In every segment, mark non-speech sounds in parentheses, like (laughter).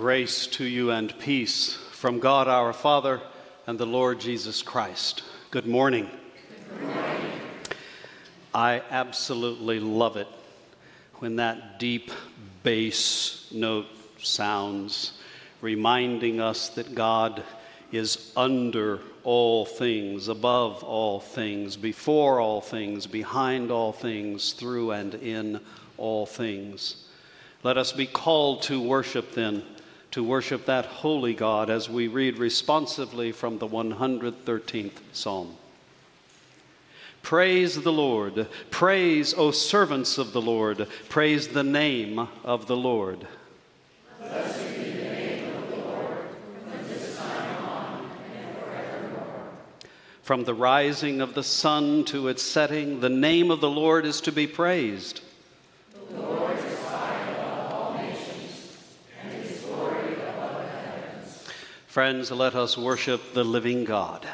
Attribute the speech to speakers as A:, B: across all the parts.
A: Grace to you and peace from God our Father and the Lord Jesus Christ. Good morning.
B: Good morning.
A: I absolutely love it when that deep bass note sounds, reminding us that God is under all things, above all things, before all things, behind all things, through and in all things. Let us be called to worship then to worship that holy God as we read responsively from the 113th Psalm. Praise the Lord. Praise, O servants of the Lord. Praise the name of the Lord.
B: Blessed be the name of the Lord, from this time on and forevermore.
A: From the rising of the sun to its setting, the name of the Lord is to be praised.
B: The Lord
A: Friends, let us worship the living God.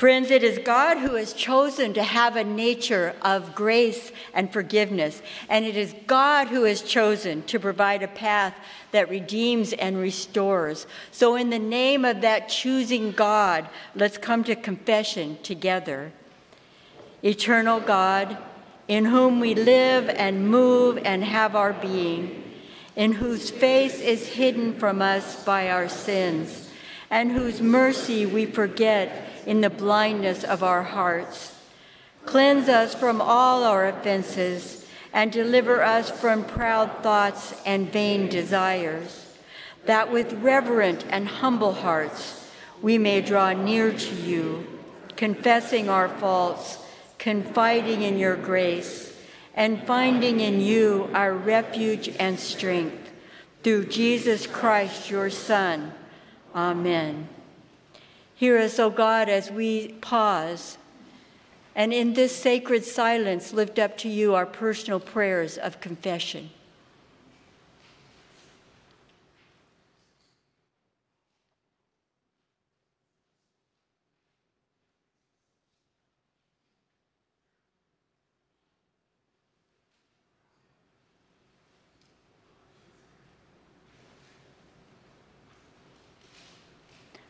C: Friends, it is God who has chosen to have a nature of grace and forgiveness, and it is God who has chosen to provide a path that redeems and restores. So, in the name of that choosing God, let's come to confession together. Eternal God, in whom we live and move and have our being, in whose face is hidden from us by our sins, and whose mercy we forget in the blindness of our hearts. Cleanse us from all our offenses and deliver us from proud thoughts and vain desires, that with reverent and humble hearts we may draw near to you confessing our faults, confiding in your grace, and finding in you our refuge and strength. Through Jesus Christ, your Son. Amen. Hear us, O God, as we pause and in this sacred silence lift up to you our personal prayers of confession.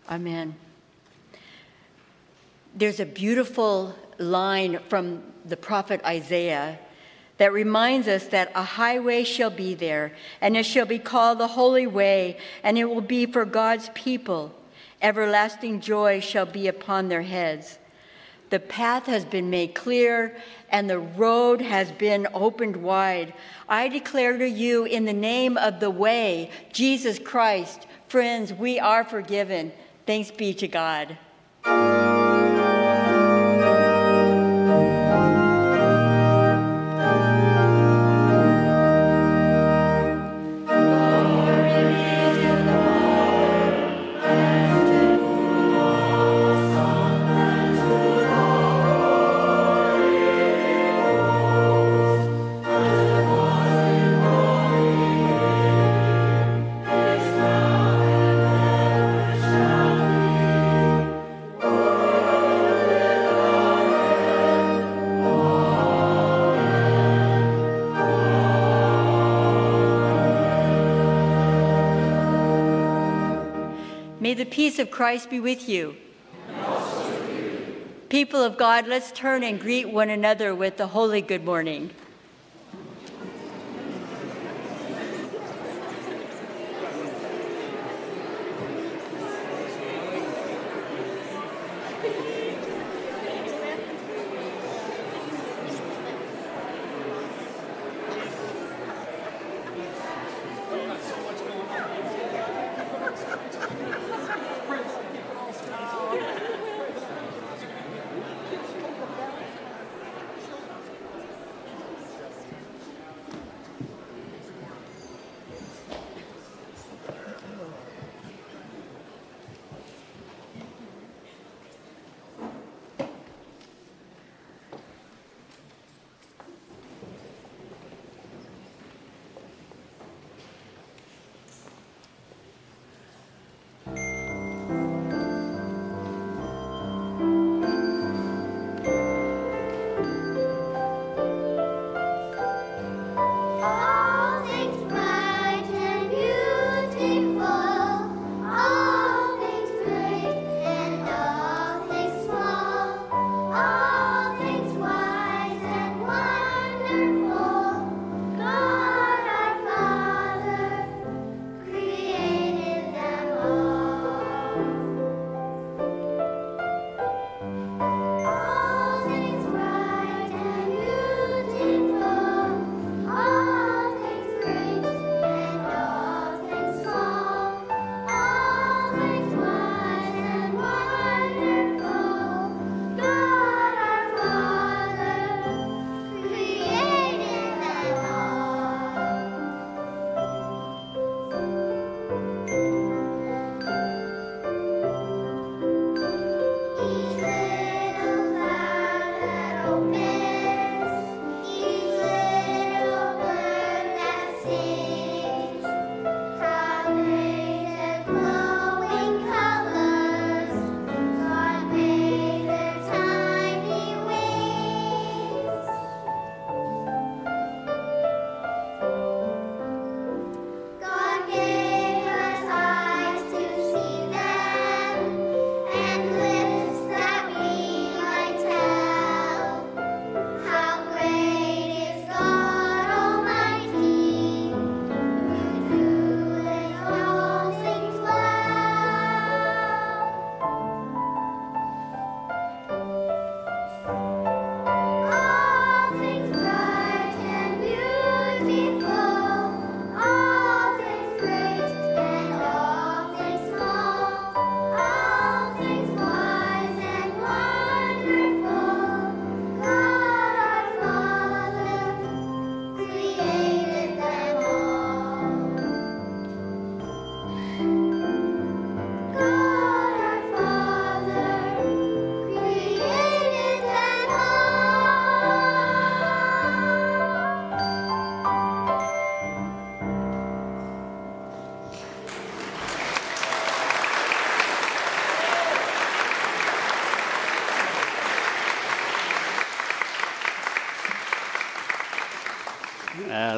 C: Amen. There's a beautiful line from the prophet Isaiah that reminds us that a highway shall be there, and it shall be called the Holy Way, and it will be for God's people. Everlasting joy shall be upon their heads. The path has been made clear, and the road has been opened wide. I declare to you, in the name of the way, Jesus Christ, friends, we are forgiven. Thanks be to God. Of Christ be with you.
B: With you.
C: People of God, let's turn and greet one another with the holy good morning.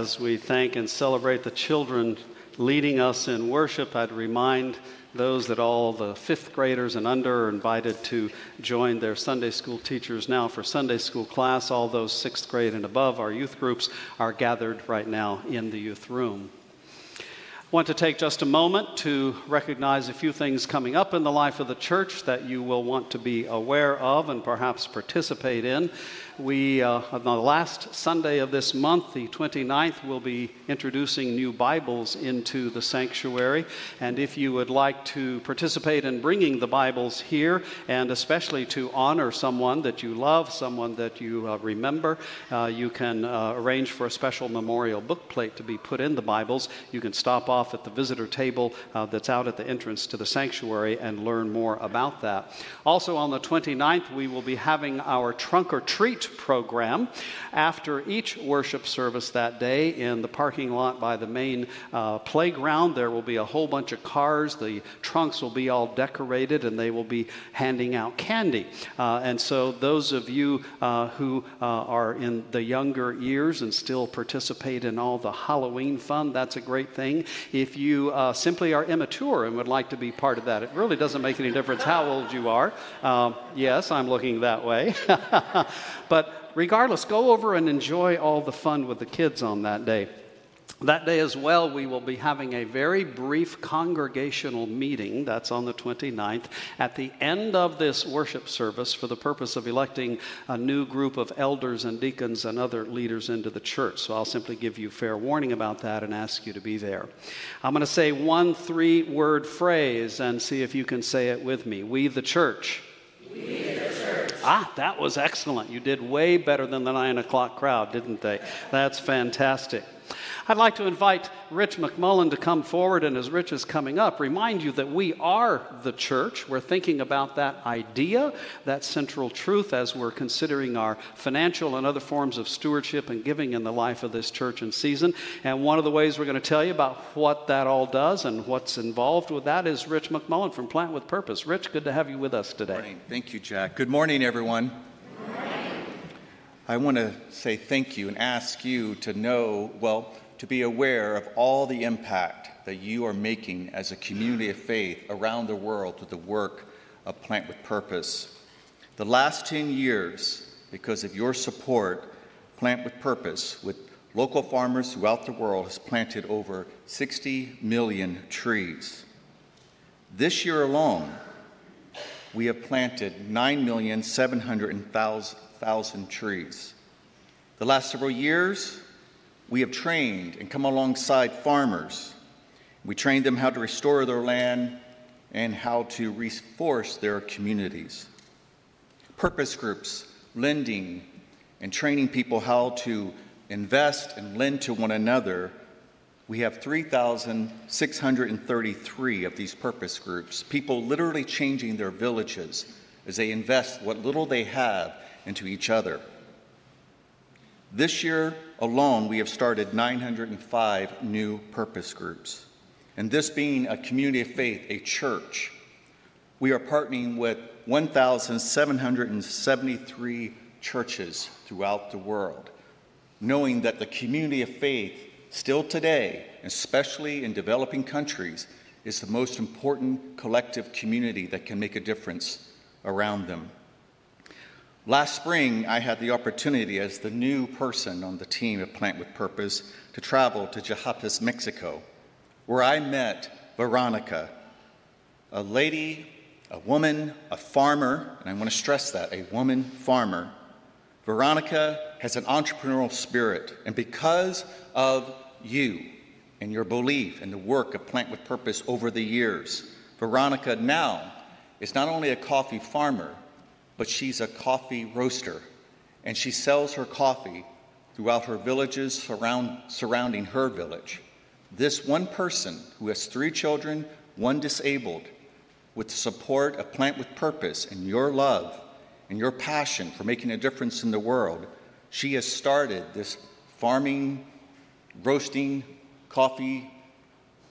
A: As we thank and celebrate the children leading us in worship, I'd remind those that all the fifth graders and under are invited to join their Sunday school teachers now for Sunday school class. All those sixth grade and above, our youth groups, are gathered right now in the youth room. I want to take just a moment to recognize a few things coming up in the life of the church that you will want to be aware of and perhaps participate in. We, uh, on the last Sunday of this month, the 29th, will be introducing new Bibles into the sanctuary. And if you would like to participate in bringing the Bibles here, and especially to honor someone that you love, someone that you uh, remember, uh, you can uh, arrange for a special memorial bookplate to be put in the Bibles. You can stop off at the visitor table uh, that's out at the entrance to the sanctuary and learn more about that. Also, on the 29th, we will be having our trunk or treat program. After each worship service that day, in the parking lot by the main uh, playground, there will be a whole bunch of cars. The trunks will be all decorated and they will be handing out candy. Uh, and so, those of you uh, who uh, are in the younger years and still participate in all the Halloween fun, that's a great thing. If you uh, simply are immature and would like to be part of that, it really doesn't make any difference how old you are. Um, yes, I'm looking that way. (laughs) But regardless, go over and enjoy all the fun with the kids on that day. That day as well, we will be having a very brief congregational meeting. That's on the 29th. At the end of this worship service, for the purpose of electing a new group of elders and deacons and other leaders into the church. So I'll simply give you fair warning about that and ask you to be there. I'm going to say one three word phrase and see if you can say it with me. We, the church.
B: We, the church.
A: Ah, that was excellent. You did way better than the nine o'clock crowd, didn't they? That's fantastic. I'd like to invite Rich McMullen to come forward, and as Rich is coming up, remind you that we are the church. We're thinking about that idea, that central truth, as we're considering our financial and other forms of stewardship and giving in the life of this church and season. And one of the ways we're going to tell you about what that all does and what's involved with that is Rich McMullen from Plant with Purpose. Rich, good to have you with us today.
D: Good morning. Thank you, Jack. Good morning, everyone. Good morning. I want to say thank you and ask you to know, well, to be aware of all the impact that you are making as a community of faith around the world with the work of Plant with Purpose. The last 10 years, because of your support, Plant with Purpose, with local farmers throughout the world, has planted over 60 million trees. This year alone, we have planted 9,700,000 trees. The last several years, we have trained and come alongside farmers. We trained them how to restore their land and how to reinforce their communities. Purpose groups, lending, and training people how to invest and lend to one another. We have 3,633 of these purpose groups, people literally changing their villages as they invest what little they have into each other. This year alone, we have started 905 new purpose groups. And this being a community of faith, a church, we are partnering with 1,773 churches throughout the world, knowing that the community of faith, still today, especially in developing countries, is the most important collective community that can make a difference around them. Last spring, I had the opportunity as the new person on the team at Plant with Purpose to travel to Chiapas, Mexico, where I met Veronica, a lady, a woman, a farmer, and I want to stress that a woman farmer. Veronica has an entrepreneurial spirit, and because of you and your belief in the work of Plant with Purpose over the years, Veronica now is not only a coffee farmer, but she's a coffee roaster, and she sells her coffee throughout her villages surround, surrounding her village. This one person who has three children, one disabled, with the support of Plant with Purpose and your love and your passion for making a difference in the world, she has started this farming, roasting, coffee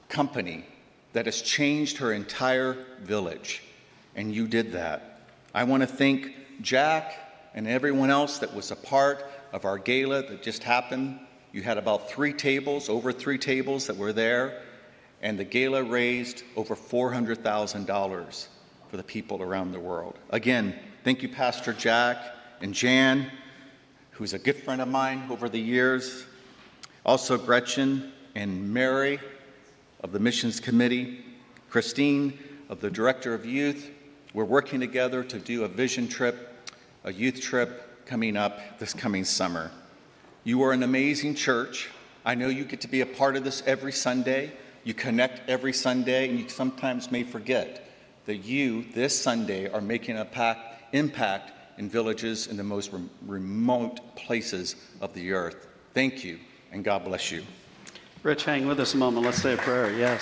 D: company that has changed her entire village. And you did that. I want to thank Jack and everyone else that was a part of our gala that just happened You had about three tables, over three tables that were there, and the gala raised over $400,000 for the people around the world. Again, thank you, Pastor Jack and Jan, who's a good friend of mine over the years. Also, Gretchen and Mary of the Missions Committee, Christine of the Director of Youth. We're working together to do a vision trip, a youth trip coming up this coming summer. You are an amazing church. I know you get to be a part of this every Sunday. You connect every Sunday, and you sometimes may forget that you, this Sunday, are making an impact in villages in the most remote places of the earth. Thank you, and God bless you.
A: Rich, hang with us a moment. Let's say a prayer. Yes.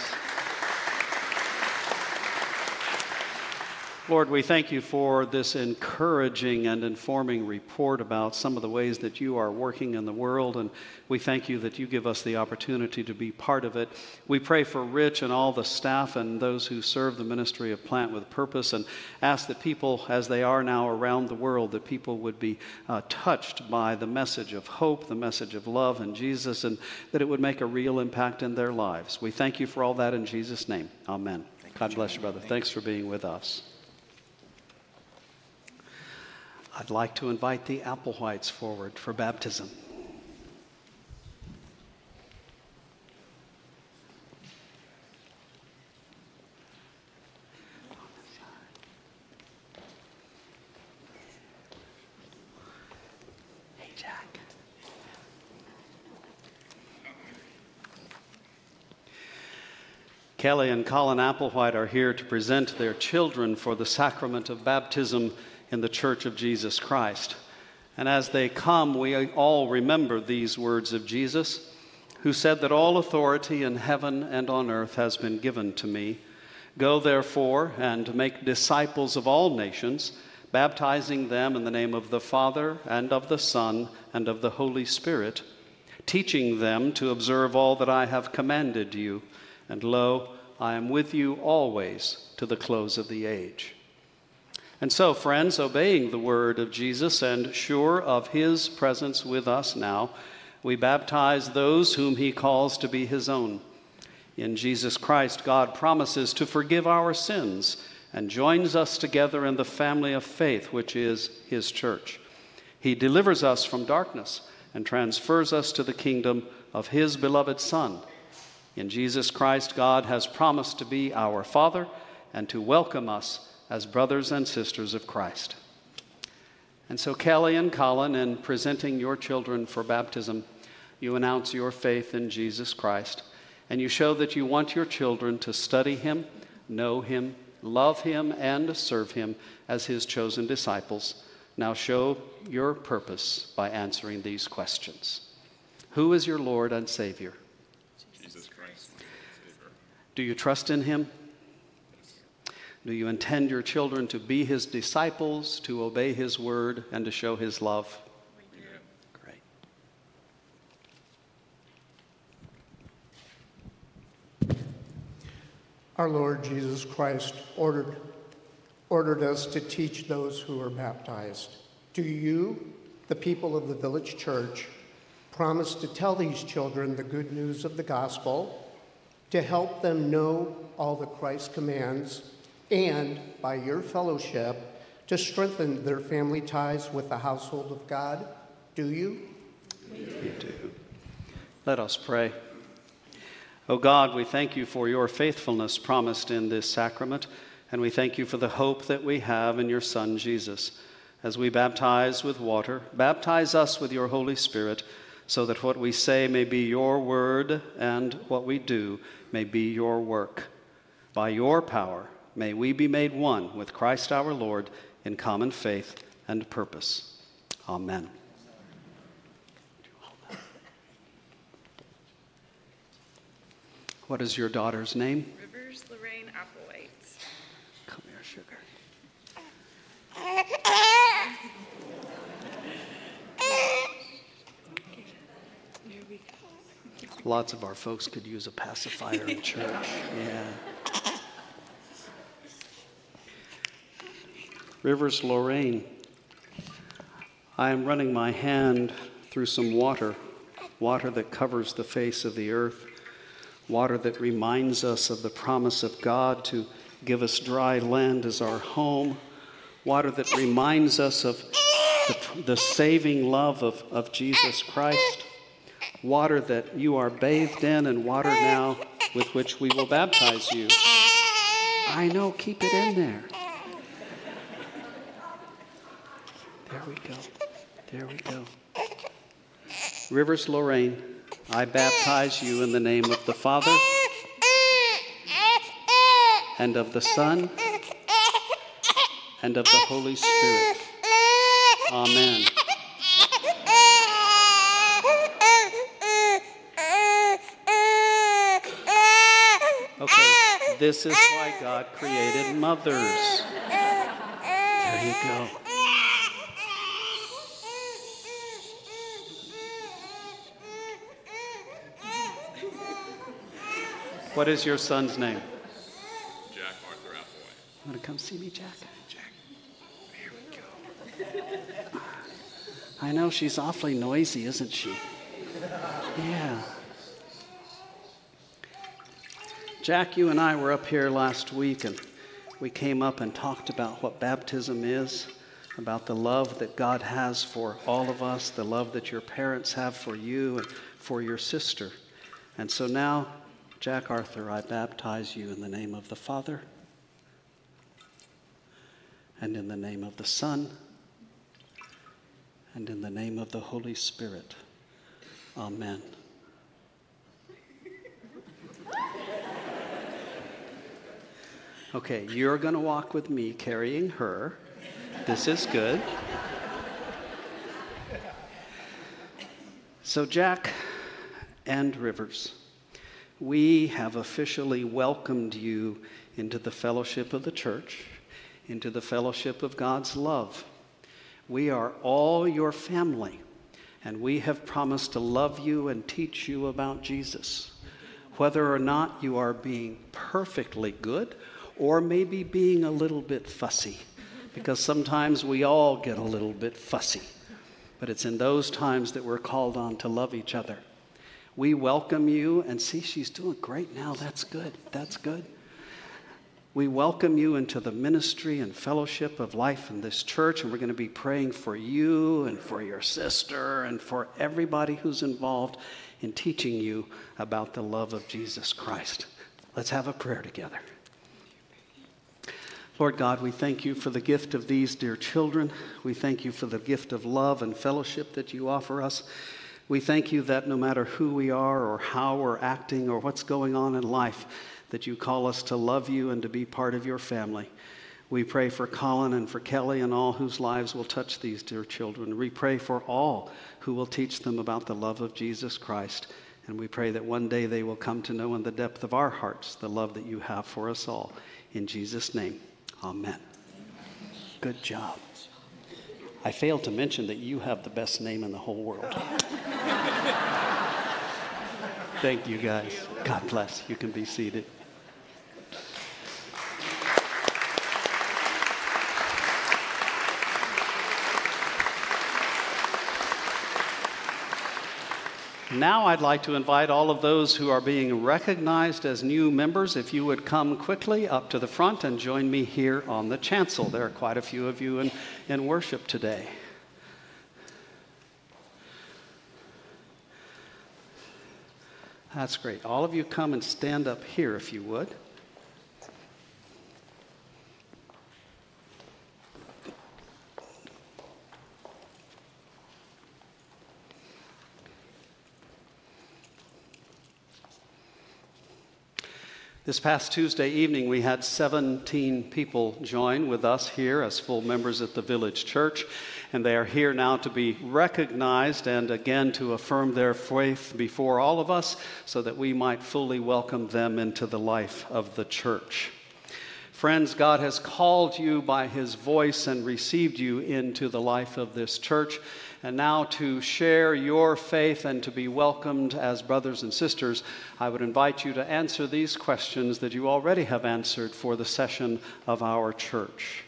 A: Lord, we thank you for this encouraging and informing report about some of the ways that you are working in the world, and we thank you that you give us the opportunity to be part of it. We pray for Rich and all the staff and those who serve the ministry of Plant with Purpose, and ask that people, as they are now around the world, that people would be uh, touched by the message of hope, the message of love in Jesus, and that it would make a real impact in their lives. We thank you for all that in Jesus' name. Amen. God bless you, brother. Thanks for being with us. I'd like to invite the Applewhites forward for baptism. Hey, Jack. Kelly and Colin Applewhite are here to present their children for the sacrament of baptism in the Church of Jesus Christ. And as they come, we all remember these words of Jesus, who said that all authority in heaven and on earth has been given to me. Go therefore and make disciples of all nations, baptizing them in the name of the Father and of the Son and of the Holy Spirit, teaching them to observe all that I have commanded you. And lo, I am with you always to the close of the age. And so, friends, obeying the word of Jesus and sure of his presence with us now, we baptize those whom he calls to be his own. In Jesus Christ, God promises to forgive our sins and joins us together in the family of faith, which is his church. He delivers us from darkness and transfers us to the kingdom of his beloved Son. In Jesus Christ, God has promised to be our Father and to welcome us as brothers and sisters of Christ. And so, Kelly and Colin, in presenting your children for baptism, you announce your faith in Jesus Christ, and you show that you want your children to study Him, know Him, love Him, and serve Him as His chosen disciples. Now, show your purpose by answering these questions Who is your Lord and Savior?
E: Jesus Christ.
A: Do you trust in Him? Do you intend your children to be his disciples, to obey his word, and to show his love? Great.
F: Our Lord Jesus Christ ordered, ordered us to teach those who are baptized. Do you, the people of the village church, promise to tell these children the good news of the gospel, to help them know all that Christ commands? And by your fellowship to strengthen their family ties with the household of God? Do you?
A: We do. Let us pray. O oh God, we thank you for your faithfulness promised in this sacrament, and we thank you for the hope that we have in your Son, Jesus. As we baptize with water, baptize us with your Holy Spirit, so that what we say may be your word and what we do may be your work. By your power, may we be made one with Christ our Lord in common faith and purpose. Amen. What is your daughter's name?
G: Rivers Lorraine Applewhite.
A: Come here, sugar. Lots of our folks could use a pacifier in church. (laughs) Yeah. Rivers Lorraine. I am running my hand through some water water that covers the face of the earth, water that reminds us of the promise of God to give us dry land as our home, water that reminds us of the, the saving love of, of Jesus Christ, water that you are bathed in, and water now with which we will baptize you. I know, keep it in there. We go. There we go. Rivers Lorraine, I baptize you in the name of the Father and of the Son and of the Holy Spirit. Amen. Okay, this is why God created mothers. There you go. What is your son's name?
E: Jack Arthur Applewhite.
A: Want to come see me, Jack?
E: Jack, here we go.
A: I know she's awfully noisy, isn't she? Yeah. Jack, you and I were up here last week and we came up and talked about what baptism is, about the love that God has for all of us, the love that your parents have for you and for your sister. And so now, Jack Arthur, I baptize you in the name of the Father and in the name of the Son and in the name of the Holy Spirit. Amen. Okay, you're going to walk with me carrying her. This is good. So, Jack and Rivers, we have officially welcomed you into the fellowship of the church, into the fellowship of God's love. We are all your family, and we have promised to love you and teach you about Jesus. Whether or not you are being perfectly good or maybe being a little bit fussy, because sometimes we all get a little bit fussy. But it's in those times that we're called on to love each other. We welcome you, and see, she's doing great now. That's good. That's good. We welcome you into the ministry and fellowship of life in this church, and we're going to be praying for you and for your sister and for everybody who's involved in teaching you about the love of Jesus Christ. Let's have a prayer together. Lord God, we thank you for the gift of these dear children. We thank you for the gift of love and fellowship that you offer us. We thank you that no matter who we are or how we're acting or what's going on in life, that you call us to love you and to be part of your family. We pray for Colin and for Kelly and all whose lives will touch these dear children. We pray for all who will teach them about the love of Jesus Christ. And we pray that one day they will come to know in the depth of our hearts the love that you have for us all. In Jesus' name, amen. Good job. I failed to mention that you have the best name in the whole world. (laughs) Thank you, guys. God bless. You can be seated. Now, I'd like to invite all of those who are being recognized as new members, if you would come quickly up to the front and join me here on the chancel. There are quite a few of you in, in worship today. That's great. All of you come and stand up here if you would. This past Tuesday evening, we had 17 people join with us here as full members at the Village Church, and they are here now to be recognized and again to affirm their faith before all of us so that we might fully welcome them into the life of the church. Friends, God has called you by His voice and received you into the life of this church. And now, to share your faith and to be welcomed as brothers and sisters, I would invite you to answer these questions that you already have answered for the session of our church.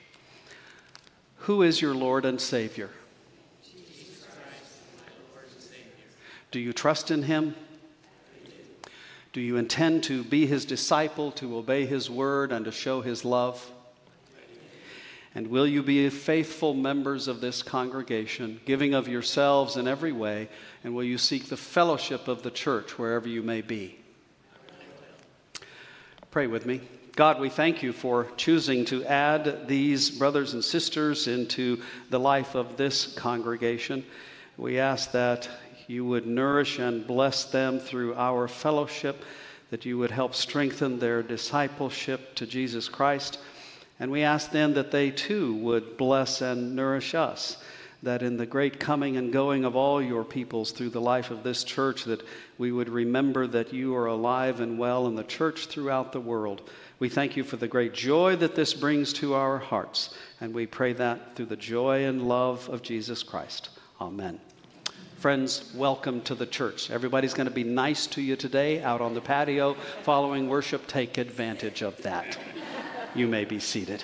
A: Who is your Lord and Savior? Jesus Christ, my Lord and Savior. Do you trust in him? Do you intend to be his disciple, to obey his word, and to show his love? And will you be faithful members of this congregation, giving of yourselves in every way? And will you seek the fellowship of the church wherever you may be? Pray with me. God, we thank you for choosing to add these brothers and sisters into the life of this congregation. We ask that you would nourish and bless them through our fellowship, that you would help strengthen their discipleship to Jesus Christ. And we ask then that they too would bless and nourish us, that in the great coming and going of all your peoples through the life of this church, that we would remember that you are alive and well in the church throughout the world. We thank you for the great joy that this brings to our hearts, and we pray that through the joy and love of Jesus Christ. Amen. Friends, welcome to the church. Everybody's going to be nice to you today out on the patio following worship. Take advantage of that. You may be seated.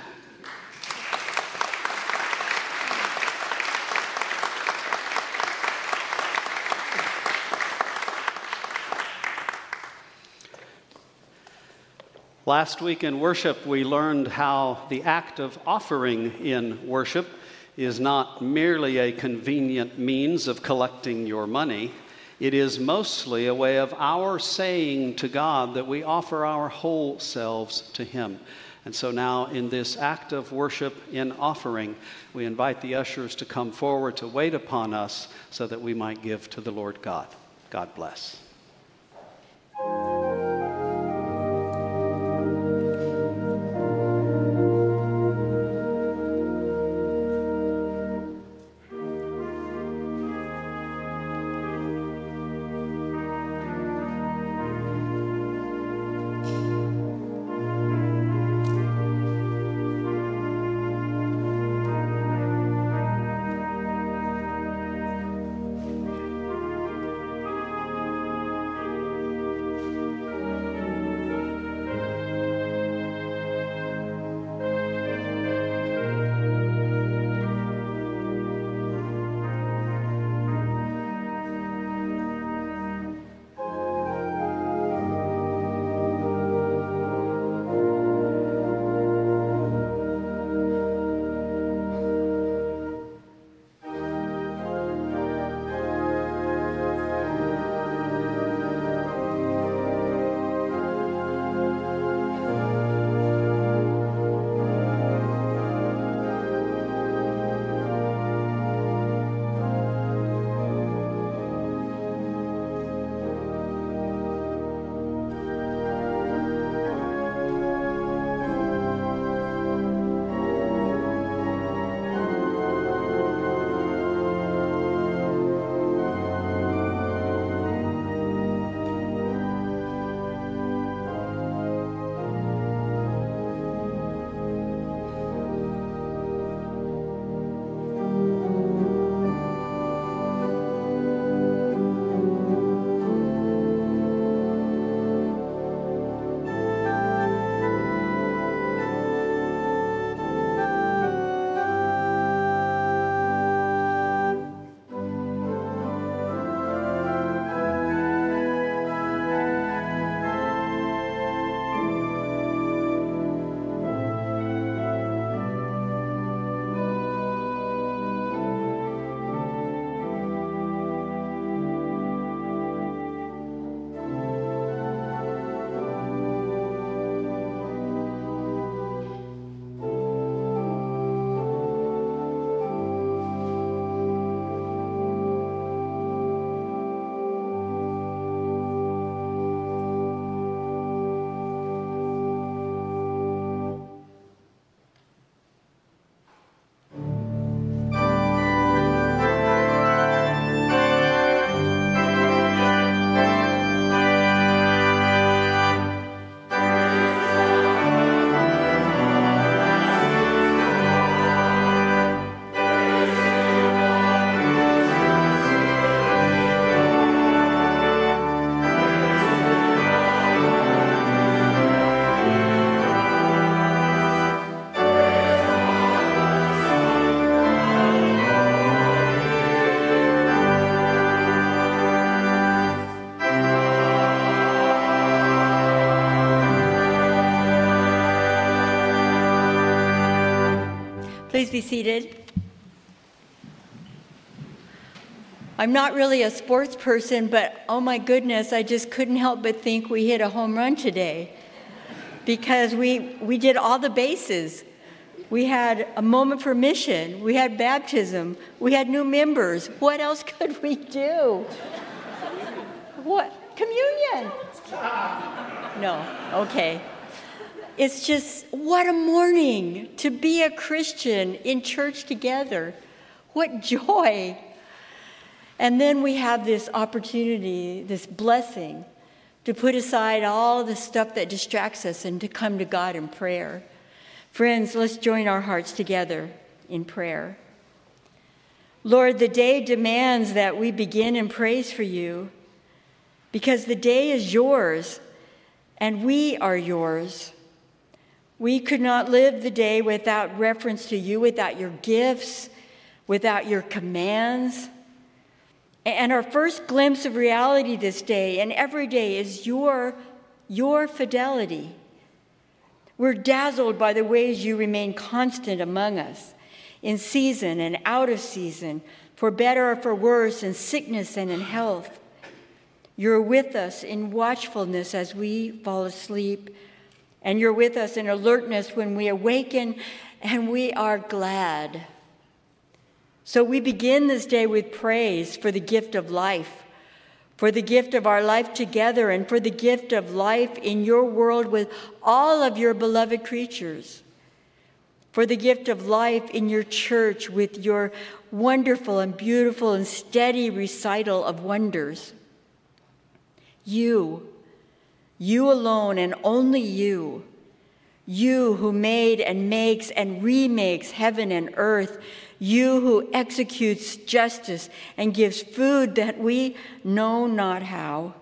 A: Last week in worship, we learned how the act of offering in worship is not merely a convenient means of collecting your money, it is mostly a way of our saying to God that we offer our whole selves to Him. And so now, in this act of worship in offering, we invite the ushers to come forward to wait upon us so that we might give to the Lord God. God bless.
C: Please be seated. I'm not really a sports person, but oh my goodness, I just couldn't help but think we hit a home run today because we, we did all the bases. We had a moment for mission, we had baptism, we had new members. What else (laughs) could we do? What? Communion. No, okay. It's just what a morning to be a Christian in church together. What joy. And then we have this opportunity, this blessing, to put aside all the stuff that distracts us and to come to God in prayer. Friends, let's join our hearts together in prayer. Lord, the day demands that we begin in praise for you because the day is yours and we are yours. We could not live the day without reference to you, without your gifts, without your commands. And our first glimpse of reality this day and every day is your, your fidelity. We're dazzled by the ways you remain constant among us, in season and out of season, for better or for worse, in sickness and in health. You're with us in watchfulness as we fall asleep, and you're with us in alertness when we awaken, and we are glad. So we begin this day with praise for the gift of life, for the gift of our life together, and for the gift of life in your world with all of your beloved creatures, for the gift of life in your church with your wonderful and beautiful and steady recital of wonders. You, you alone and only you, you who made and makes and remakes heaven and earth you who executes justice and gives food that we know not how.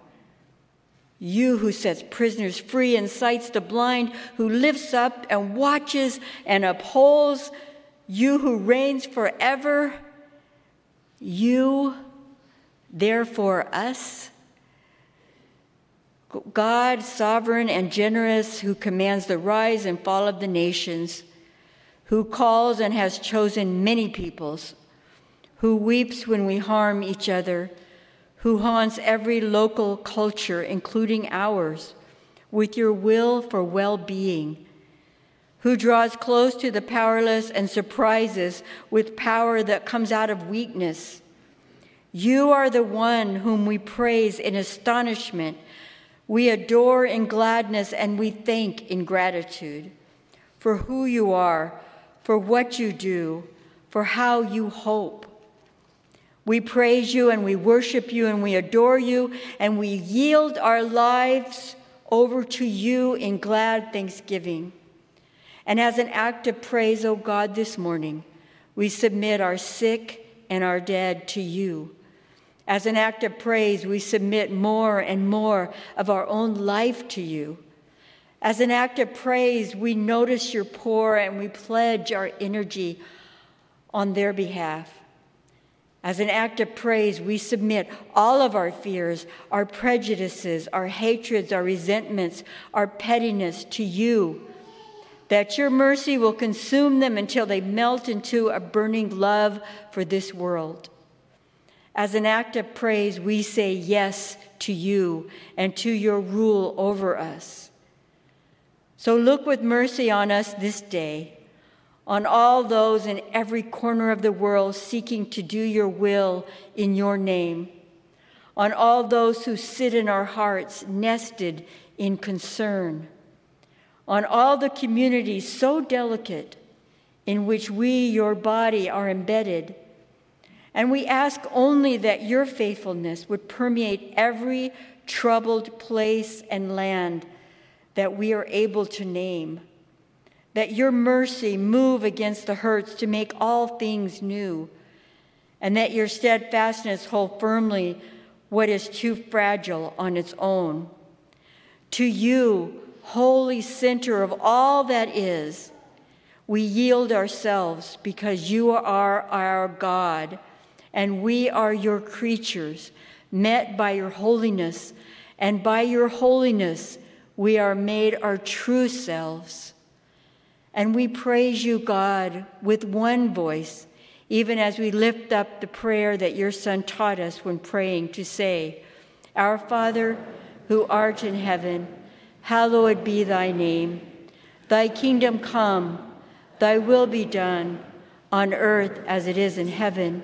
C: You who sets prisoners free and sights the blind, who lifts up and watches and upholds, you who reigns forever, you, therefore, us. God, sovereign and generous, who commands the rise and fall of the nations who calls and has chosen many peoples, who weeps when we harm each other, who haunts every local culture, including ours, with your will for well being, who draws close to the powerless and surprises with power that comes out of weakness. You are the one whom we praise in astonishment, we adore in gladness, and we thank in gratitude for who you are for what you do, for how you hope. We praise you and we worship you and we adore you and we yield our lives over to you in glad thanksgiving. And as an act of praise, O oh God, this morning, we submit our sick and our dead to you. As an act of praise, we submit more and more of our own life to you. As an act of praise, we notice your poor and we pledge our energy on their behalf. As an act of praise, we submit all of our fears, our prejudices, our hatreds, our resentments, our pettiness to you, that your mercy will consume them until they melt into a burning love for this world. As an act of praise, we say yes to you and to your rule over us. So look with mercy on us this day, on all those in every corner of the world seeking to do your will in your name, on all those who sit in our hearts nested in concern, on all the communities so delicate in which we, your body, are embedded. And we ask only that your faithfulness would permeate every troubled place and land that we are able to name. That your mercy move against the hurts to make all things new. And that your steadfastness hold firmly what is too fragile on its own. To you, holy center of all that is, we yield ourselves because you are our God and we are your creatures, met by your holiness, and by your holiness we are made our true selves.
H: And we praise you, God, with one voice, even as we lift up the prayer that your Son taught us when praying to say, Our Father, who art in heaven, hallowed be thy name. Thy kingdom come, thy will be done, on earth as it is in heaven.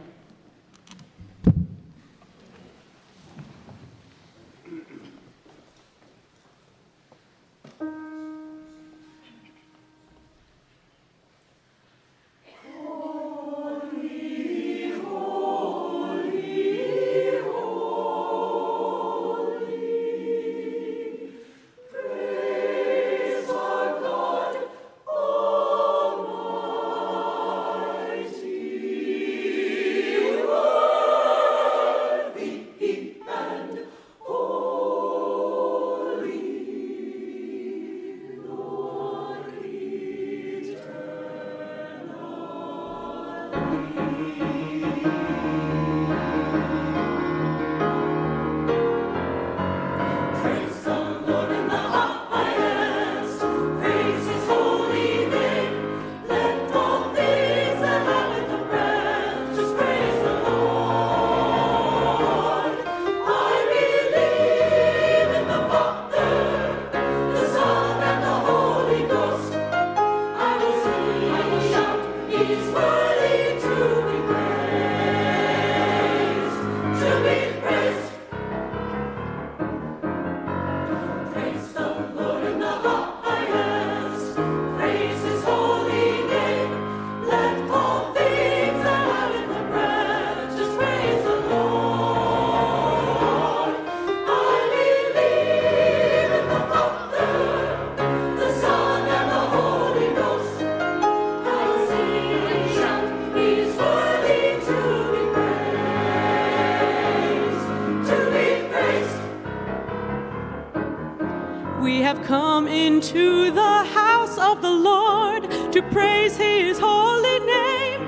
I: praise his holy name,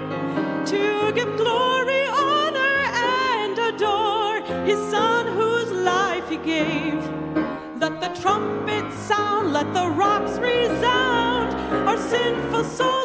I: to give glory, honor, and adore his son whose life he gave. Let the trumpets sound, let the rocks resound, our sinful souls.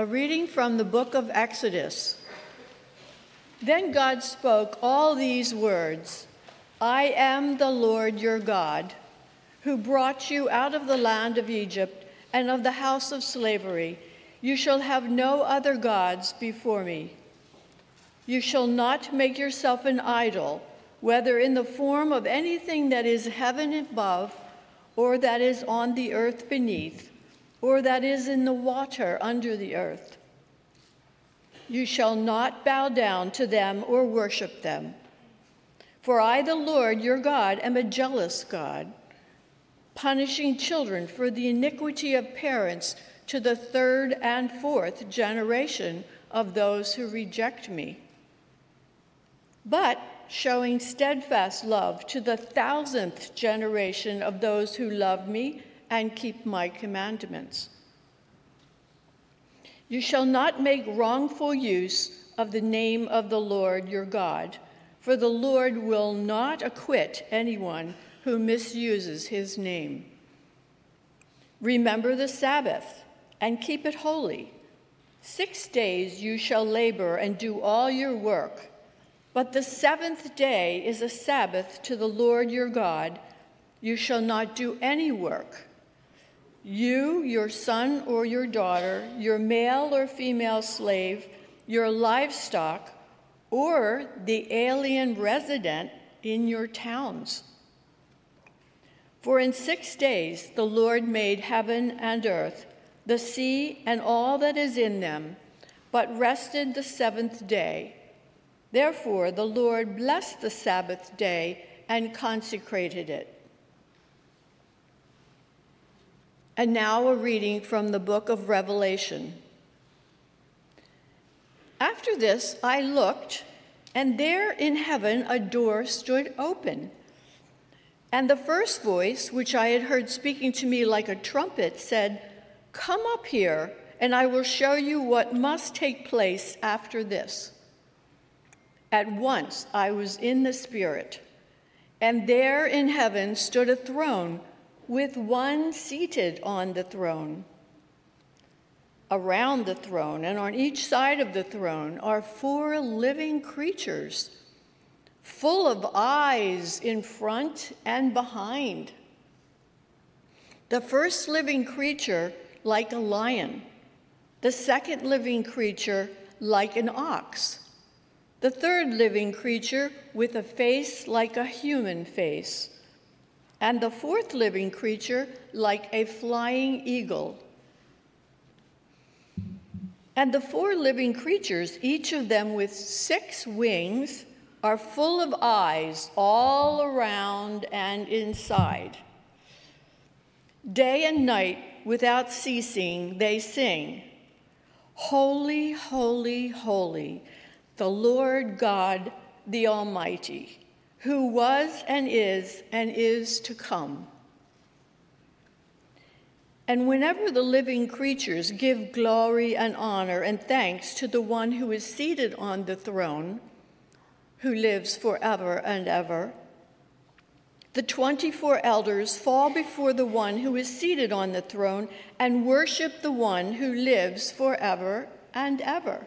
B: A reading from the book of Exodus. Then God spoke all these words I am the Lord your God, who brought you out of the land of Egypt and of the house of slavery. You shall have no other gods before me. You shall not make yourself an idol, whether in the form of anything that is heaven above, or that is on the earth beneath, or that is in the water under the earth. You shall not bow down to them or worship them. For I, the Lord your God, am a jealous God, punishing children for the iniquity of parents to the third and fourth generation of those who reject me, but showing steadfast love to the thousandth generation of those who love me and keep my commandments. You shall not make wrongful use of the name of the Lord your God, for the Lord will not acquit anyone who misuses his name. Remember the Sabbath and keep it holy. Six days you shall labor and do all your work, but the seventh day is a Sabbath to the Lord your God. You shall not do any work you, your son or your daughter, your male or female slave, your livestock, or the alien resident in your towns. For in six days the Lord made heaven and earth, the sea and all that is in them, but rested the seventh day. Therefore the Lord blessed the Sabbath day and consecrated it. And now a reading from the book of Revelation. After this, I looked, and there in heaven a door stood open. And the first voice, which I had heard speaking to me like a trumpet, said, Come up here, and I will show you what must take place after this. At once I was in the Spirit, and there in heaven stood a throne with one seated on the throne. Around the throne and on each side of the throne are four living creatures, full of eyes in front and behind. The first living creature, like a lion, the second living creature, like an ox, the third living creature, with a face like a human face and the fourth living creature like a flying eagle. And the four living creatures, each of them with six wings, are full of eyes all around and inside. Day and night, without ceasing, they sing, Holy, holy, holy, the Lord God the Almighty who was and is and is to come. And whenever the living creatures give glory and honor and thanks to the one who is seated on the throne, who lives forever and ever, the 24 elders fall before the one who is seated on the throne and worship the one who lives forever and ever.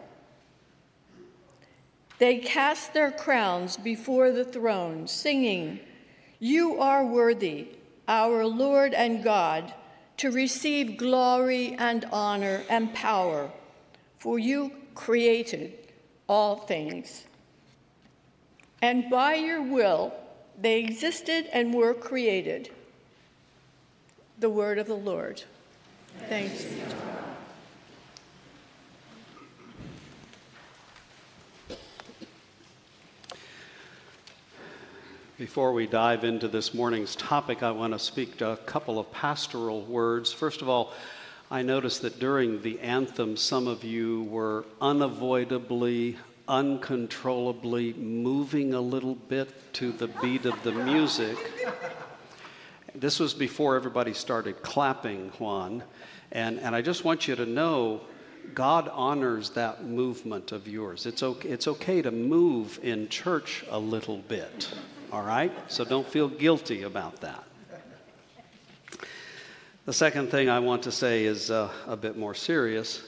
B: They cast their crowns before the throne, singing, You are worthy, our Lord and God, to receive glory and honor and power, for you created all things. And by your will, they existed and were created. The word of the Lord. Thanks
A: Before we dive into this morning's topic, I want to speak to a couple of pastoral words. First of all, I noticed that during the anthem, some of you were unavoidably, uncontrollably moving a little bit to the beat of the music. This was before everybody started clapping, Juan. And, and I just want you to know God honors that movement of yours. It's okay, it's okay to move in church a little bit all right? So don't feel guilty about that. The second thing I want to say is uh, a bit more serious.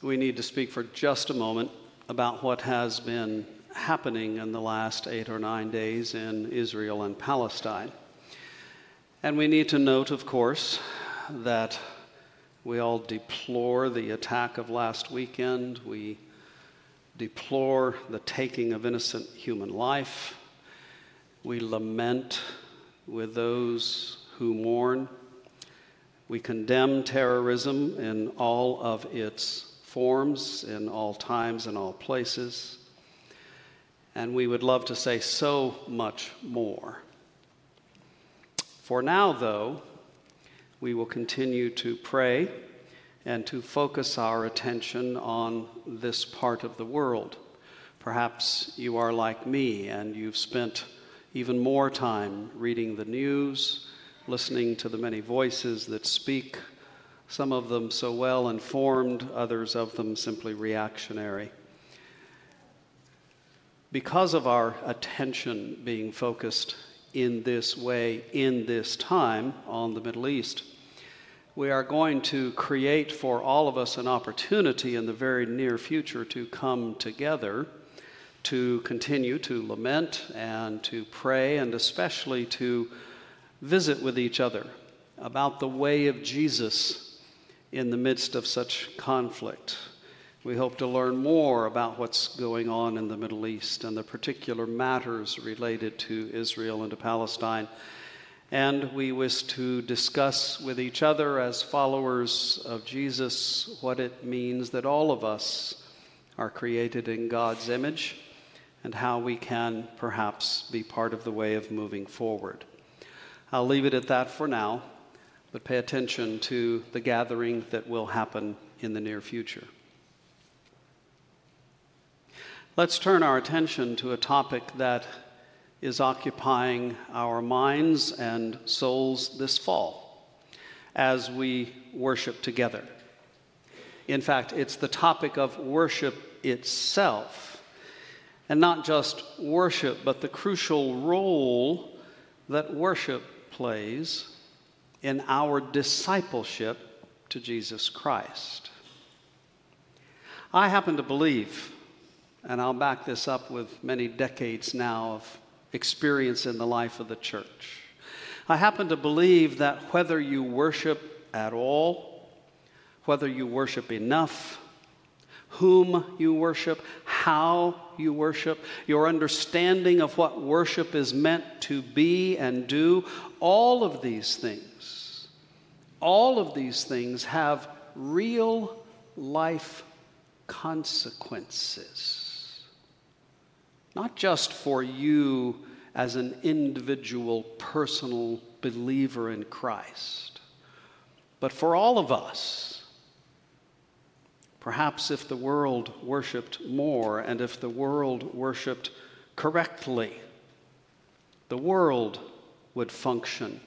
A: we need to speak for just a moment about what has been happening in the last eight or nine days in Israel and Palestine. And we need to note, of course, that we all deplore the attack of last weekend. We deplore the taking of innocent human life. We lament with those who mourn. We condemn terrorism in all of its forms, in all times in all places. And we would love to say so much more. For now, though, we will continue to pray and to focus our attention on this part of the world. Perhaps you are like me and you've spent even more time reading the news, listening to the many voices that speak, some of them so well informed, others of them simply reactionary. Because of our attention being focused in this way, in this time on the Middle East, we are going to create for all of us an opportunity in the very near future to come together to continue to lament and to pray, and especially to visit with each other about the way of Jesus in the midst of such conflict. We hope to learn more about what's going on in the Middle East and the particular matters related to Israel and to Palestine. And we wish to discuss with each other as followers of Jesus what it means that all of us are created in God's image and how we can perhaps be part of the way of moving forward. I'll leave it at that for now, but pay attention to the gathering that will happen in the near future. Let's turn our attention to a topic that is occupying our minds and souls this fall as we worship together. In fact, it's the topic of worship itself and not just worship, but the crucial role that worship plays in our discipleship to Jesus Christ. I happen to believe, and I'll back this up with many decades now of experience in the life of the church. I happen to believe that whether you worship at all, whether you worship enough, whom you worship, how you worship, your understanding of what worship is meant to be and do, all of these things, all of these things have real life consequences. Not just for you as an individual, personal believer in Christ, but for all of us Perhaps if the world worshiped more and if the world worshiped correctly, the world would function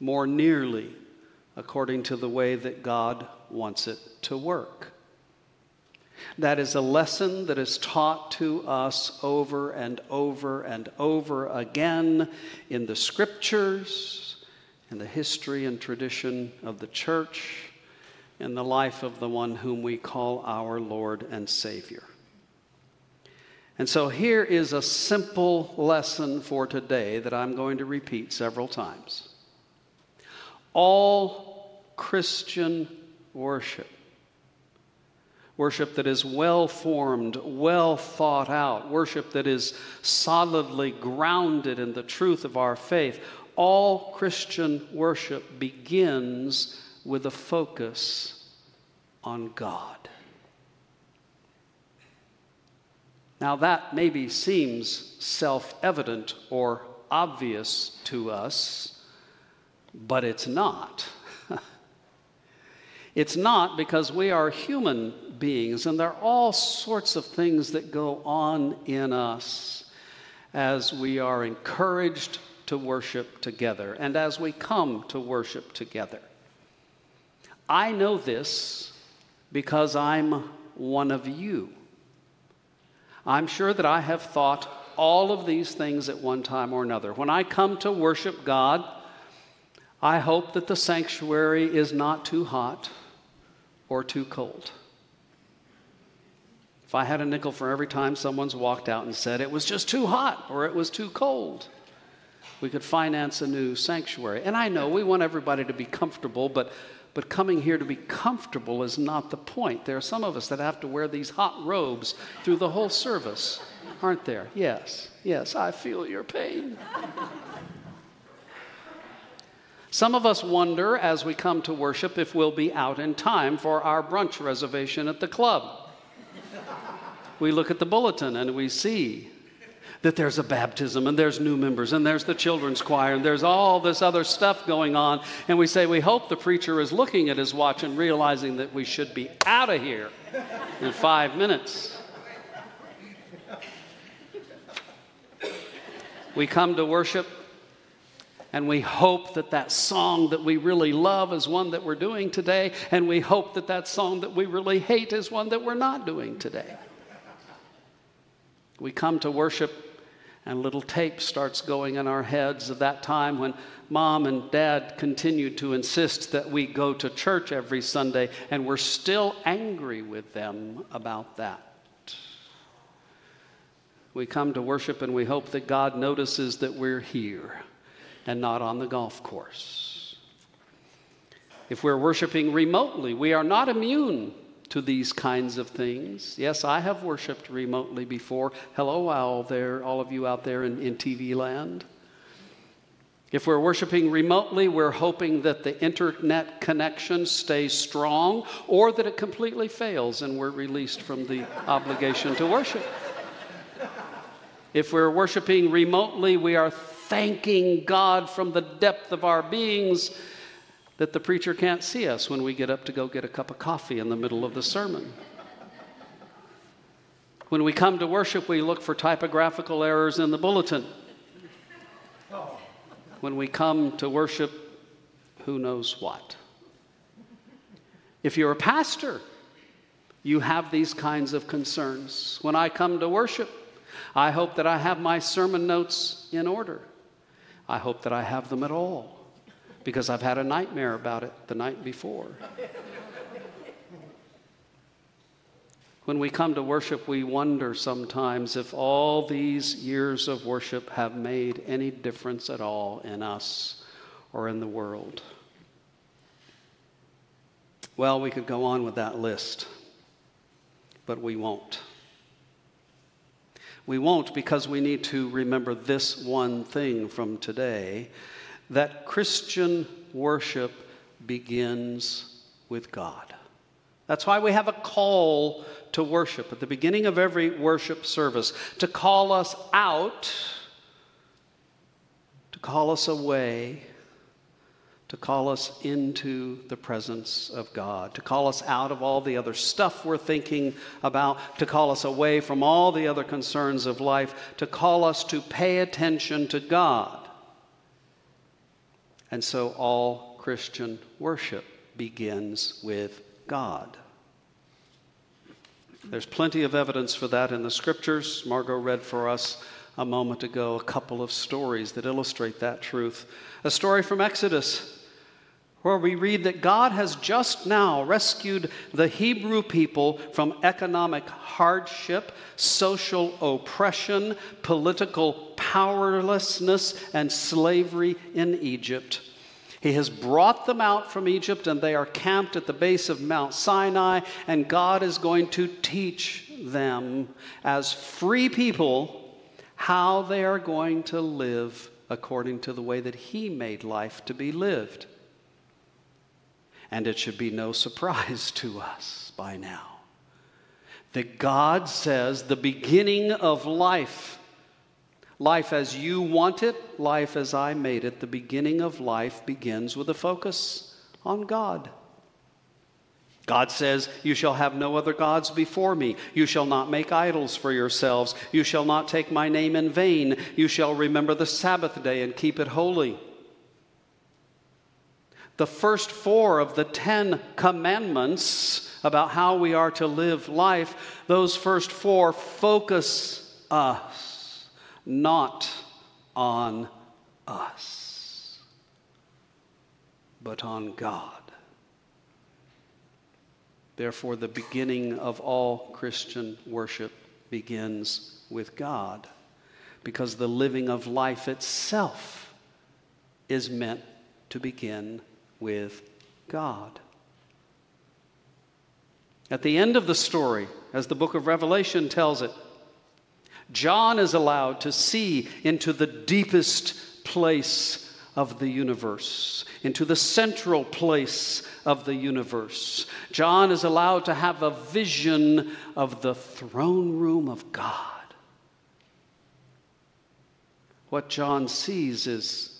A: more nearly according to the way that God wants it to work. That is a lesson that is taught to us over and over and over again in the scriptures, in the history and tradition of the church, in the life of the one whom we call our Lord and Savior. And so here is a simple lesson for today that I'm going to repeat several times. All Christian worship, worship that is well formed, well thought out, worship that is solidly grounded in the truth of our faith, all Christian worship begins with a focus on God. Now, that maybe seems self evident or obvious to us, but it's not. It's not because we are human beings and there are all sorts of things that go on in us as we are encouraged to worship together and as we come to worship together. I know this because I'm one of you. I'm sure that I have thought all of these things at one time or another. When I come to worship God, I hope that the sanctuary is not too hot or too cold. if I had a nickel for every time someone's walked out and said it was just too hot or it was too cold, we could finance a new sanctuary. And I know we want everybody to be comfortable, but, but coming here to be comfortable is not the point. There are some of us that have to wear these hot robes through the whole service, aren't there? Yes, yes, I feel your pain. Some of us wonder as we come to worship if we'll be out in time for our brunch reservation at the club. We look at the bulletin and we see that there's a baptism and there's new members and there's the children's choir and there's all this other stuff going on. And we say, we hope the preacher is looking at his watch and realizing that we should be out of here in five minutes. We come to worship and we hope that that song that we really love is one that we're doing today. And we hope that that song that we really hate is one that we're not doing today. We come to worship, and little tape starts going in our heads of that time when mom and dad continued to insist that we go to church every Sunday, and we're still angry with them about that. We come to worship and we hope that God notices that we're here and not on the golf course. If we're worshiping remotely, we are not immune to these kinds of things. Yes, I have worshiped remotely before. Hello, all there, all of you out there in, in TV land. If we're worshiping remotely, we're hoping that the internet connection stays strong or that it completely fails and we're released from the obligation to worship. If we're worshiping remotely, we are thanking God from the depth of our beings that the preacher can't see us when we get up to go get a cup of coffee in the middle of the sermon. When we come to worship, we look for typographical errors in the bulletin. When we come to worship, who knows what? If you're a pastor, you have these kinds of concerns. When I come to worship, I hope that I have my sermon notes in order. I hope that I have them at all because I've had a nightmare about it the night before. when we come to worship, we wonder sometimes if all these years of worship have made any difference at all in us or in the world. Well, we could go on with that list, but we won't. We won't because we need to remember this one thing from today that Christian worship begins with God. That's why we have a call to worship at the beginning of every worship service to call us out, to call us away to call us into the presence of God, to call us out of all the other stuff we're thinking about, to call us away from all the other concerns of life, to call us to pay attention to God. And so all Christian worship begins with God. There's plenty of evidence for that in the scriptures. Margot read for us a moment ago a couple of stories that illustrate that truth. A story from Exodus where we read that God has just now rescued the Hebrew people from economic hardship, social oppression, political powerlessness, and slavery in Egypt. He has brought them out from Egypt, and they are camped at the base of Mount Sinai, and God is going to teach them as free people how they are going to live according to the way that He made life to be lived. And it should be no surprise to us by now that God says the beginning of life, life as you want it, life as I made it, the beginning of life begins with a focus on God. God says, You shall have no other gods before me. You shall not make idols for yourselves. You shall not take my name in vain. You shall remember the Sabbath day and keep it holy. The first four of the Ten Commandments about how we are to live life, those first four focus us, not on us, but on God. Therefore, the beginning of all Christian worship begins with God, because the living of life itself is meant to begin with God. At the end of the story, as the book of Revelation tells it, John is allowed to see into the deepest place of the universe, into the central place of the universe. John is allowed to have a vision of the throne room of God. What John sees is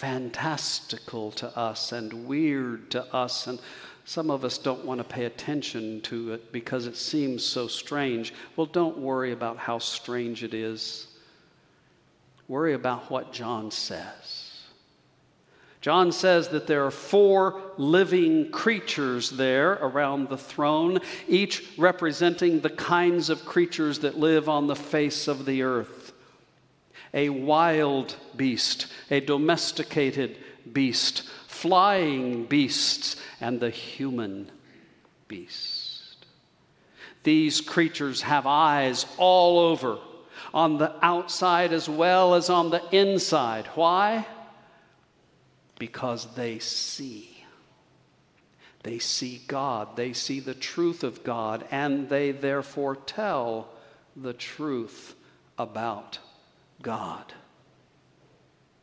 A: fantastical to us and weird to us, and some of us don't want to pay attention to it because it seems so strange. Well, don't worry about how strange it is. Worry about what John says. John says that there are four living creatures there around the throne, each representing the kinds of creatures that live on the face of the earth a wild beast, a domesticated beast, flying beasts, and the human beast. These creatures have eyes all over, on the outside as well as on the inside. Why? because they see. They see God, they see the truth of God, and they therefore tell the truth about God.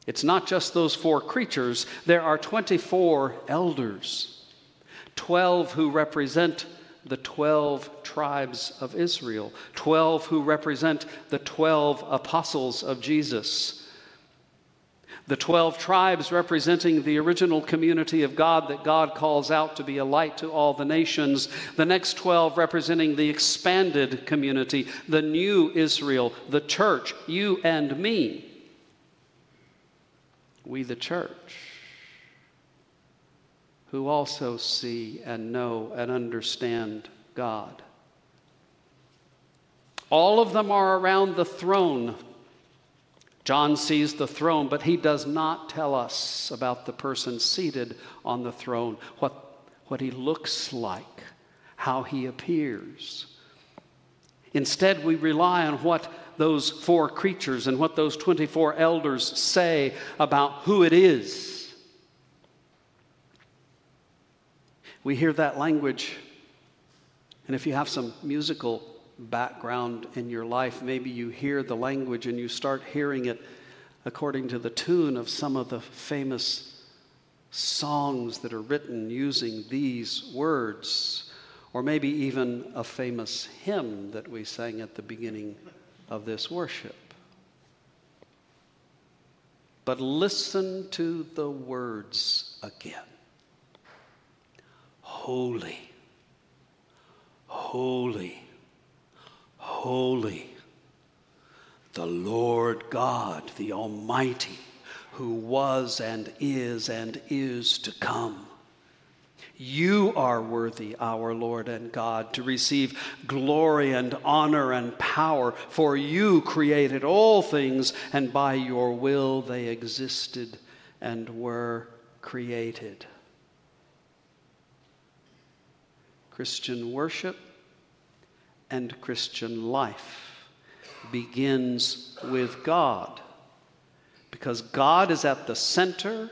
A: It's not just those four creatures, there are 24 elders, 12 who represent the 12 tribes of Israel, 12 who represent the 12 apostles of Jesus the 12 tribes representing the original community of God that God calls out to be a light to all the nations. The next 12 representing the expanded community, the new Israel, the church, you and me. We, the church, who also see and know and understand God. All of them are around the throne John sees the throne, but he does not tell us about the person seated on the throne, what, what he looks like, how he appears. Instead, we rely on what those four creatures and what those 24 elders say about who it is. We hear that language, and if you have some musical background in your life, maybe you hear the language and you start hearing it according to the tune of some of the famous songs that are written using these words, or maybe even a famous hymn that we sang at the beginning of this worship. But listen to the words again. Holy, holy Holy, the Lord God, the Almighty, who was and is and is to come. You are worthy, our Lord and God, to receive glory and honor and power, for you created all things, and by your will they existed and were created. Christian worship and Christian life begins with God. Because God is at the center,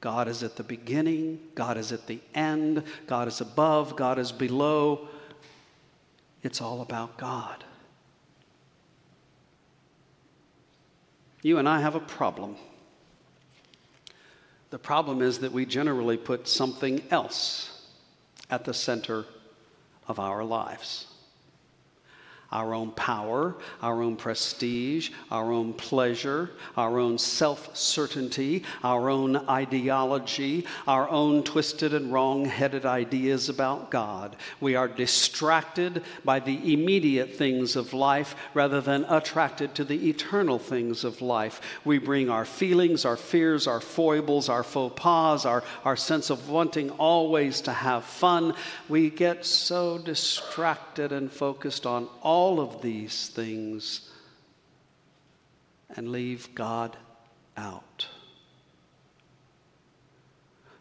A: God is at the beginning, God is at the end, God is above, God is below. It's all about God. You and I have a problem. The problem is that we generally put something else at the center of our lives our own power, our own prestige, our own pleasure, our own self certainty, our own ideology, our own twisted and wrong headed ideas about God. We are distracted by the immediate things of life rather than attracted to the eternal things of life. We bring our feelings, our fears, our foibles, our faux pas, our, our sense of wanting always to have fun. We get so distracted and focused on all all of these things and leave God out.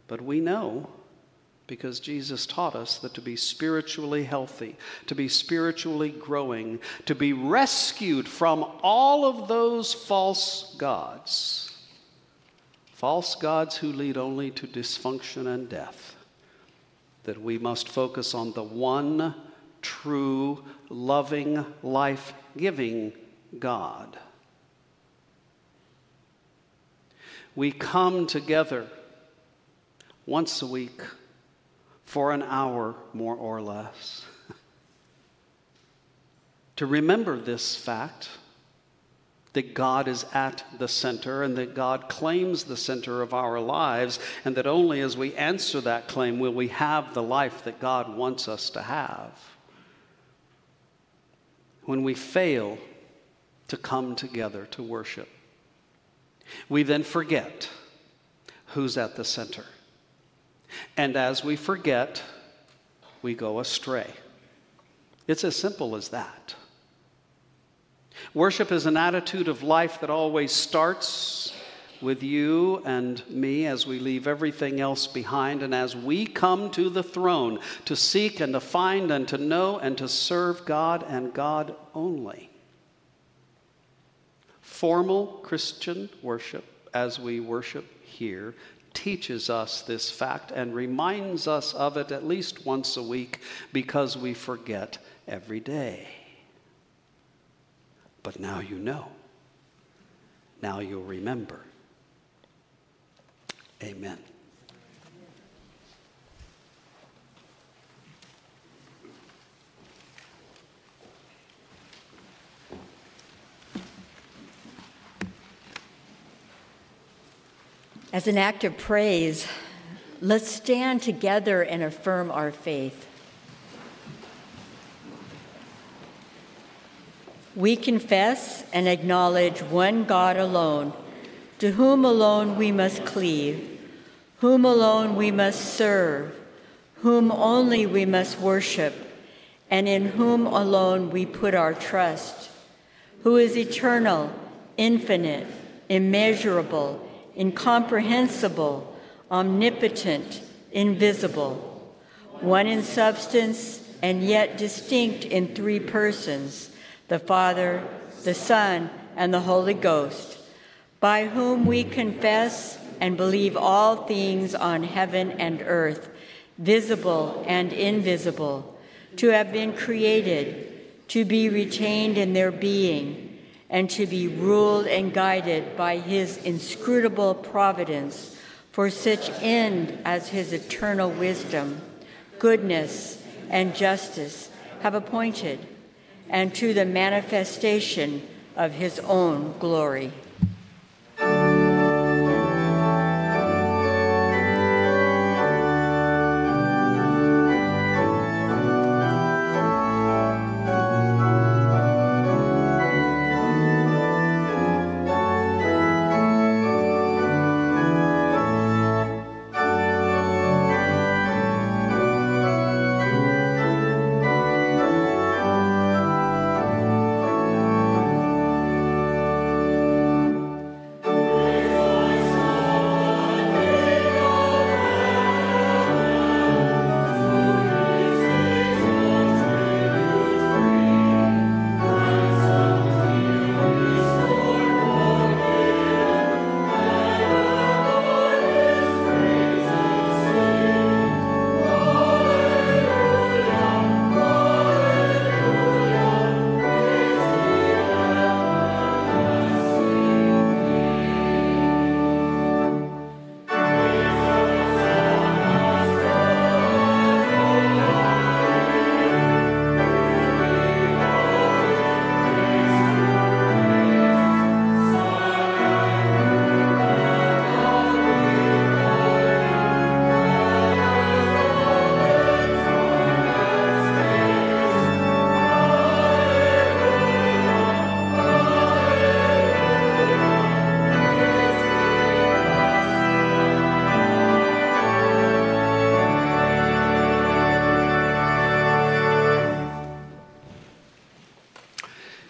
A: But we know because Jesus taught us that to be spiritually healthy, to be spiritually growing, to be rescued from all of those false gods, false gods who lead only to dysfunction and death, that we must focus on the one true, loving, life giving God. We come together once a week for an hour, more or less, (laughs) to remember this fact that God is at the center and that God claims the center of our lives, and that only as we answer that claim will we have the life that God wants us to have. When we fail to come together to worship, we then forget who's at the center. And as we forget, we go astray. It's as simple as that. Worship is an attitude of life that always starts with you and me as we leave everything else behind and as we come to the throne to seek and to find and to know and to serve God and God only. Formal Christian worship, as we worship here, teaches us this fact and reminds us of it at least once a week because we forget every day. But now you know. Now you'll remember. Amen.
C: As an act of praise, let's stand together and affirm our faith. We confess and acknowledge one God alone, to whom alone we must cleave, whom alone we must serve, whom only we must worship, and in whom alone we put our trust, who is eternal, infinite, immeasurable, incomprehensible, omnipotent, invisible, one in substance and yet distinct in three persons the Father, the Son, and the Holy Ghost, by whom we confess and believe all things on heaven and earth, visible and invisible, to have been created, to be retained in their being and to be ruled and guided by his inscrutable providence for such end as his eternal wisdom, goodness, and justice have appointed, and to the manifestation of his own glory.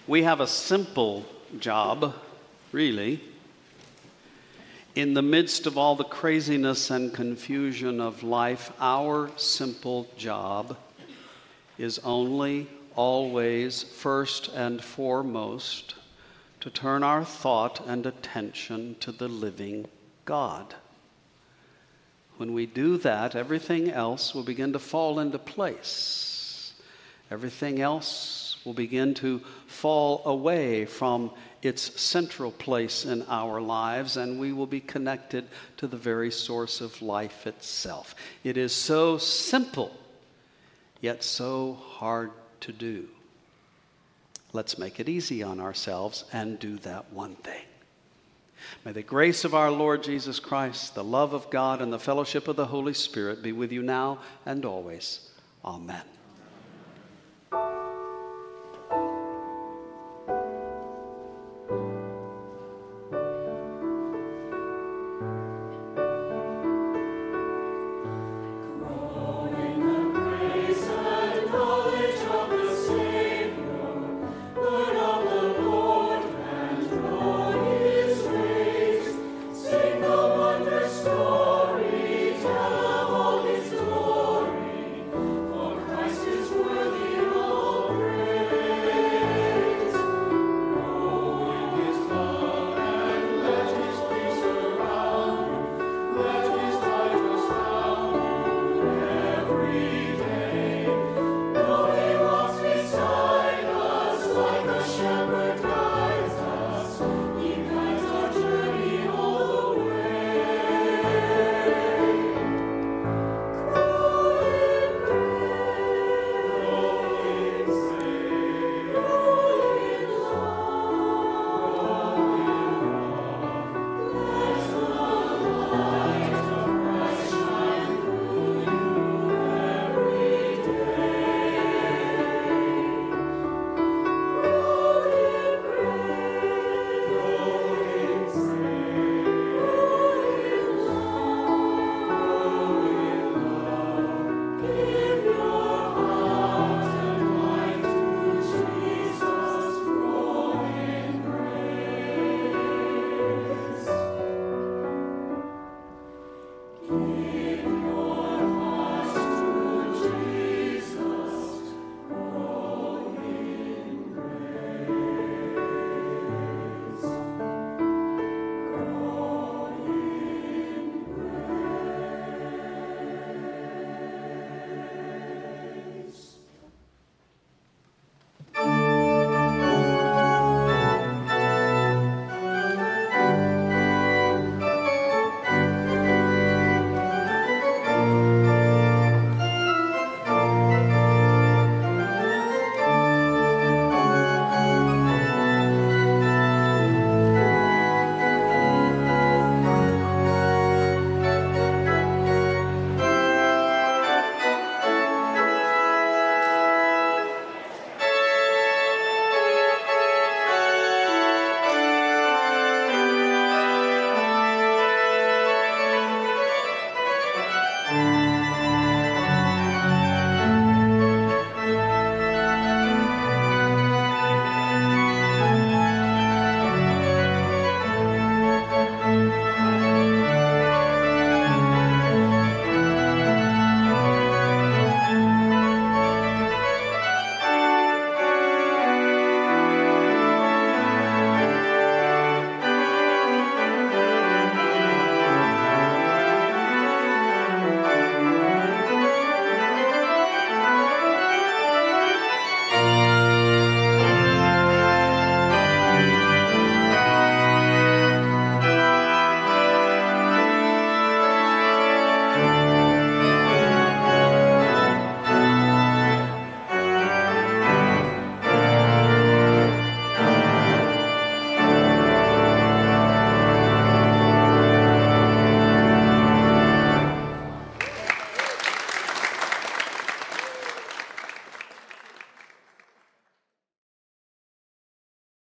A: We have a simple job, really. In the midst of all the craziness and confusion of life, our simple job is only, always, first and foremost, to turn our thought and attention to the living God. When we do that, everything else will begin to fall into place. Everything else will begin to fall away from its central place in our lives, and we will be connected to the very source of life itself. It is so simple, yet so hard to do. Let's make it easy on ourselves and do that one thing. May the grace of our Lord Jesus Christ, the love of God, and the fellowship of the Holy Spirit be with you now and always. Amen.